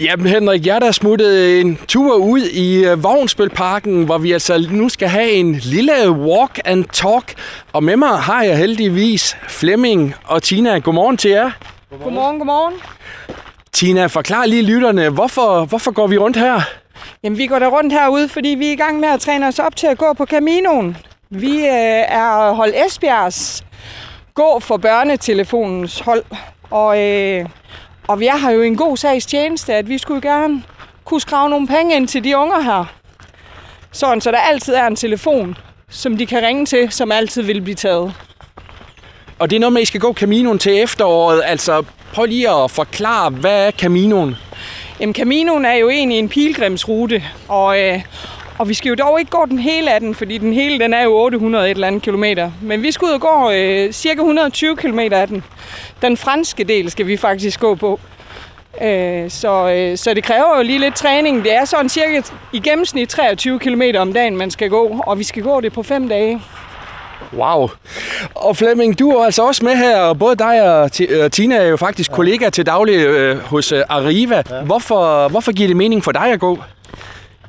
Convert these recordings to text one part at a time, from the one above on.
Jamen Henrik, jeg er der smuttet en tur ud i øh, Vognsbølparken, hvor vi altså nu skal have en lille walk and talk. Og med mig har jeg heldigvis Flemming og Tina. Godmorgen til jer. Godmorgen, godmorgen. Tina, forklar lige lytterne, hvorfor, hvorfor går vi rundt her? Jamen, vi går der rundt herude, fordi vi er i gang med at træne os op til at gå på Caminoen. Vi øh, er hold Esbjergs gå for børnetelefonens hold. Og, øh, og vi er her jo en god sags tjeneste, at vi skulle gerne kunne skrave nogle penge ind til de unger her. Sådan, så der altid er en telefon, som de kan ringe til, som altid vil blive taget. Og det er noget med, at I skal gå Caminoen til efteråret. Altså, prøv lige at forklare, hvad er Caminoen? Jamen, Caminoen er jo egentlig en pilgrimsrute, og, øh, og vi skal jo dog ikke gå den hele af den, fordi den hele den er jo 800 et eller andet kilometer. Men vi skal ud og gå øh, cirka 120 kilometer af den. Den franske del skal vi faktisk gå på. Øh, så, øh, så det kræver jo lige lidt træning. Det er sådan cirka i gennemsnit 23 km om dagen, man skal gå, og vi skal gå det på fem dage. Wow. Og Flemming, du er altså også med her, og både dig og øh, Tina er jo faktisk ja. kollega til daglig øh, hos øh, Arriva. Ja. Hvorfor, hvorfor giver det mening for dig at gå?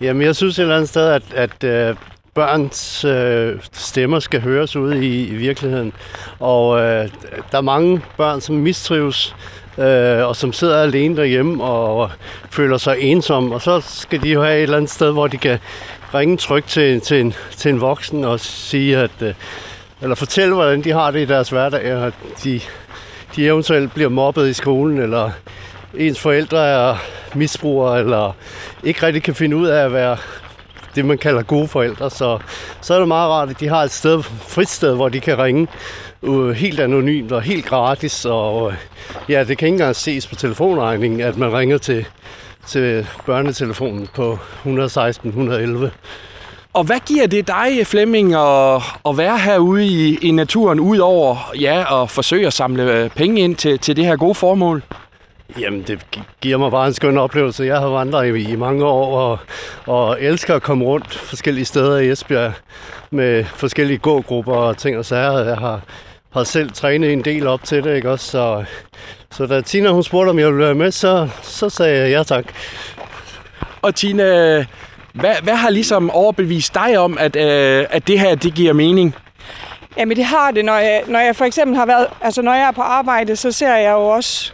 Jamen, jeg synes et eller andet sted, at, at øh, børns øh, stemmer skal høres ude i, i virkeligheden. Og øh, der er mange børn, som mistrives, øh, og som sidder alene derhjemme og føler sig ensomme. Og så skal de jo have et eller andet sted, hvor de kan ringe trygt til, til, en, til en voksen og sige, at, øh, eller fortælle, hvordan de har det i deres hverdag, at de, de eventuelt bliver mobbet i skolen, eller ens forældre er misbrugere, eller ikke rigtig kan finde ud af at være det, man kalder gode forældre. Så, så er det meget rart, at de har et sted, frit sted, hvor de kan ringe øh, helt anonymt og helt gratis. Og øh, ja, det kan ikke engang ses på telefonregningen, at man ringer til, til børnetelefonen på 116 111. Og hvad giver det dig, Flemming, at, at være herude i, i naturen, udover ja, at forsøge at samle øh, penge ind til, til det her gode formål? Jamen, det giver mig bare en skøn oplevelse. Jeg har vandret i, i mange år og, og elsker at komme rundt forskellige steder i Esbjerg med forskellige gågrupper og ting og sager. Jeg har, har selv trænet en del op til det, ikke også? Så, så da Tina hun spurgte, om jeg ville være med, så, så sagde jeg ja tak. Og Tina, hvad, hvad har ligesom overbevist dig om, at, øh, at det her det giver mening? Jamen det har det, når jeg, når jeg for eksempel har været, altså når jeg er på arbejde, så ser jeg jo også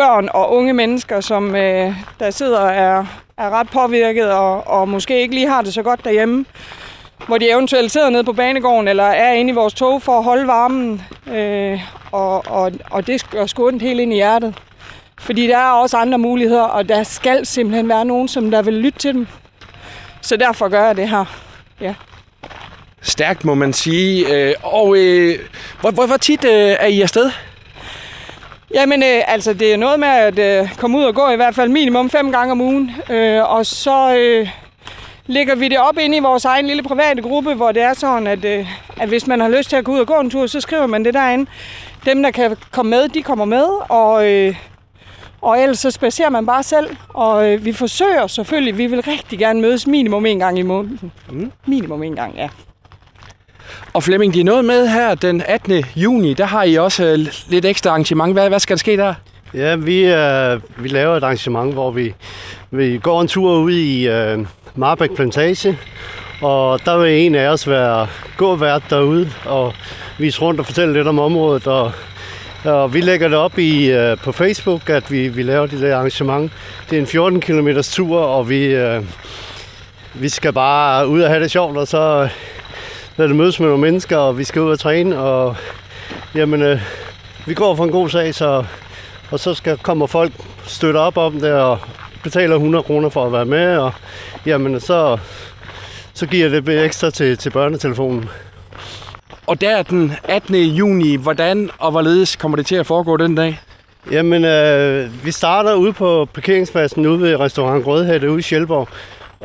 børn og unge mennesker, som øh, der sidder og er, er ret påvirket og, og måske ikke lige har det så godt derhjemme. Hvor de eventuelt sidder nede på banegården eller er inde i vores tog for at holde varmen. Øh, og, og, og det gør sgu helt ind i hjertet. Fordi der er også andre muligheder, og der skal simpelthen være nogen, som der vil lytte til dem. Så derfor gør jeg det her. Ja. Stærkt, må man sige. Øh, og øh, hvor, hvor, hvor tit øh, er I afsted? Jamen, øh, altså, det er noget med at øh, komme ud og gå i hvert fald minimum fem gange om ugen. Øh, og så øh, lægger vi det op ind i vores egen lille private gruppe, hvor det er sådan, at, øh, at hvis man har lyst til at gå ud og gå en tur, så skriver man det derinde. Dem, der kan komme med, de kommer med, og, øh, og ellers så spacerer man bare selv. Og øh, vi forsøger selvfølgelig, vi vil rigtig gerne mødes minimum en gang i måneden. Mm. Minimum en gang, ja. Og Flemming, de er noget med her den 18. juni. Der har I også øh, lidt ekstra arrangement. Hvad, hvad skal der ske der? Ja, vi, øh, vi laver et arrangement, hvor vi, vi går en tur ud i øh, Marbæk Plantage. Og der vil en af os være gåvært derude og vise rundt og fortælle lidt om området. Og, og vi lægger det op i, øh, på Facebook, at vi, vi laver det der arrangement. Det er en 14 km tur, og vi, øh, vi skal bare ud og have det sjovt, og så lade det mødes med nogle mennesker, og vi skal ud og træne, og jamen, øh, vi går for en god sag, så, og så skal, kommer folk støtte op om det, og betaler 100 kroner for at være med, og jamen, så, så giver det ekstra til, til børnetelefonen. Og der den 18. juni, hvordan og hvorledes kommer det til at foregå den dag? Jamen, øh, vi starter ude på parkeringspladsen ude ved restaurant Rødhætte ude i Sjælborg.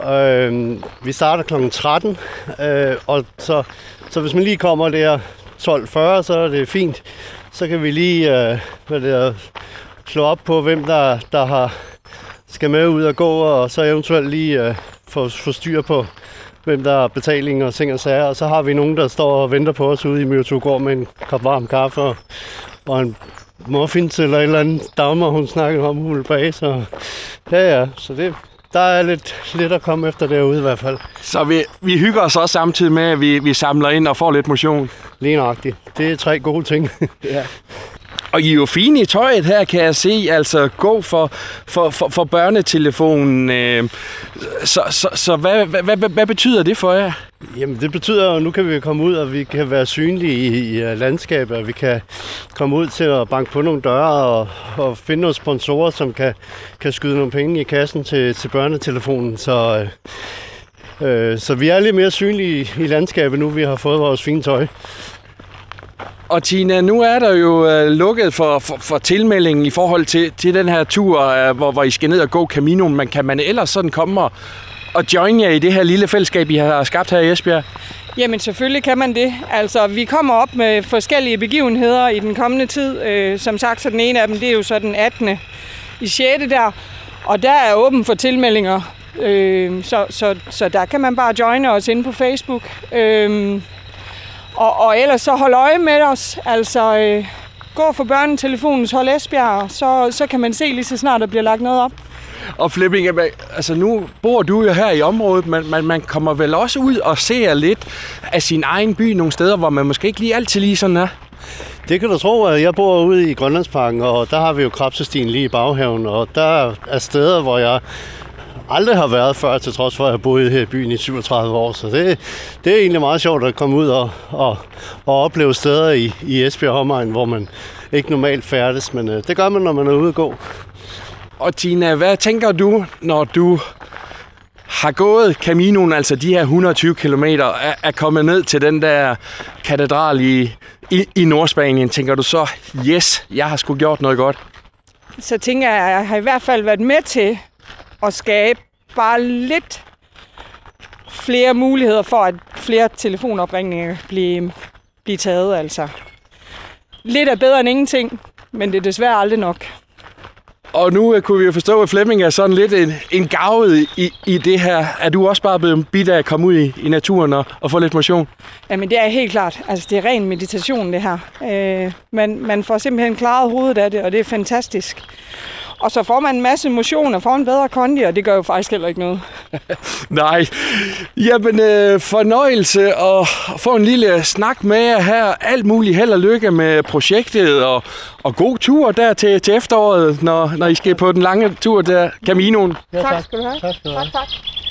Øh, vi starter kl. 13, øh, og så, så hvis man lige kommer der 12.40, så er det fint. Så kan vi lige øh, hvad det er, slå op på, hvem der, der har, skal med ud og gå, og så eventuelt lige øh, få, få styr på, hvem der har betaling og ting og sager. Og så har vi nogen, der står og venter på os ude i Myrtogård med en kop varm kaffe og, og en muffins eller et eller andet Dagmar, hun snakkede om, hun ville bage. Så ja, ja, så det, der er lidt, lidt at komme efter derude i hvert fald. Så vi, vi hygger os også samtidig med, at vi, vi samler ind og får lidt motion. Lige nøjagtigt. Det er tre gode ting. ja. Og I er jo fine i tøjet her, kan jeg se. Altså, gå for, for, for, for børnetelefonen. Øh, så så, så hvad, hvad, hvad, hvad betyder det for jer? Jamen, det betyder jo, at nu kan vi komme ud, og vi kan være synlige i, i øh, landskabet, og vi kan komme ud til at banke på nogle døre og, og finde nogle sponsorer, som kan, kan skyde nogle penge i kassen til, til børnetelefonen. Så, øh, øh så vi er lidt mere synlige i, i landskabet nu, vi har fået vores fine tøj. Og Tina, nu er der jo øh, lukket for, for, for tilmeldingen i forhold til, til den her tur, øh, hvor, hvor I skal ned og gå Camino. Men kan man ellers sådan komme og, og join jer i det her lille fællesskab, I har skabt her i Esbjerg? Jamen selvfølgelig kan man det. Altså, vi kommer op med forskellige begivenheder i den kommende tid. Øh, som sagt, så den ene af dem, det er jo så den 18. i 6. der. Og der er åben for tilmeldinger. Øh, så, så, så der kan man bare joine os inde på Facebook. Øh, og, og ellers så hold øje med os. Altså, øh, gå for børnetelefonens hold Esbjerg, så, så kan man se lige så snart, der bliver lagt noget op. Og Flemming, altså nu bor du jo her i området, men man, man kommer vel også ud og ser lidt af sin egen by nogle steder, hvor man måske ikke lige altid lige sådan er? Det kan du tro, at jeg bor ude i Grønlandsparken, og der har vi jo Krabsestien lige i baghaven, og der er steder, hvor jeg aldrig har været før, til trods for, at jeg har boet her i byen i 37 år. Så det, det er egentlig meget sjovt at komme ud og, og, og opleve steder i, i Esbjerg omegn, hvor man ikke normalt færdes, men øh, det gør man, når man er ude at gå. Og Tina, hvad tænker du, når du har gået Caminoen, altså de her 120 km, er, er kommet ned til den der katedral i, i, i Nordspanien, tænker du så, yes, jeg har sgu gjort noget godt? Så tænker jeg, at jeg har i hvert fald været med til at skabe bare lidt flere muligheder for, at flere telefonopringninger bliver, bliver taget. Altså. Lidt er bedre end ingenting, men det er desværre aldrig nok. Og nu uh, kunne vi jo forstå, at Flemming er sådan lidt en, en gavet i, i det her. Er du også bare blevet bidt af at komme ud i, i naturen og, og få lidt motion? Jamen det er helt klart. Altså det er ren meditation det her. Øh, man, man får simpelthen klaret hovedet af det, og det er fantastisk. Og så får man en masse motion og får en bedre kondi, og det gør jo faktisk heller ikke noget. Nej. Jamen, øh, fornøjelse at få en lille snak med jer her. Alt muligt held og lykke med projektet, og, og god tur der til, til efteråret, når, når I skal på den lange tur der, Caminoen. Ja, tak. tak skal du have. Tak, skal du have. tak, tak.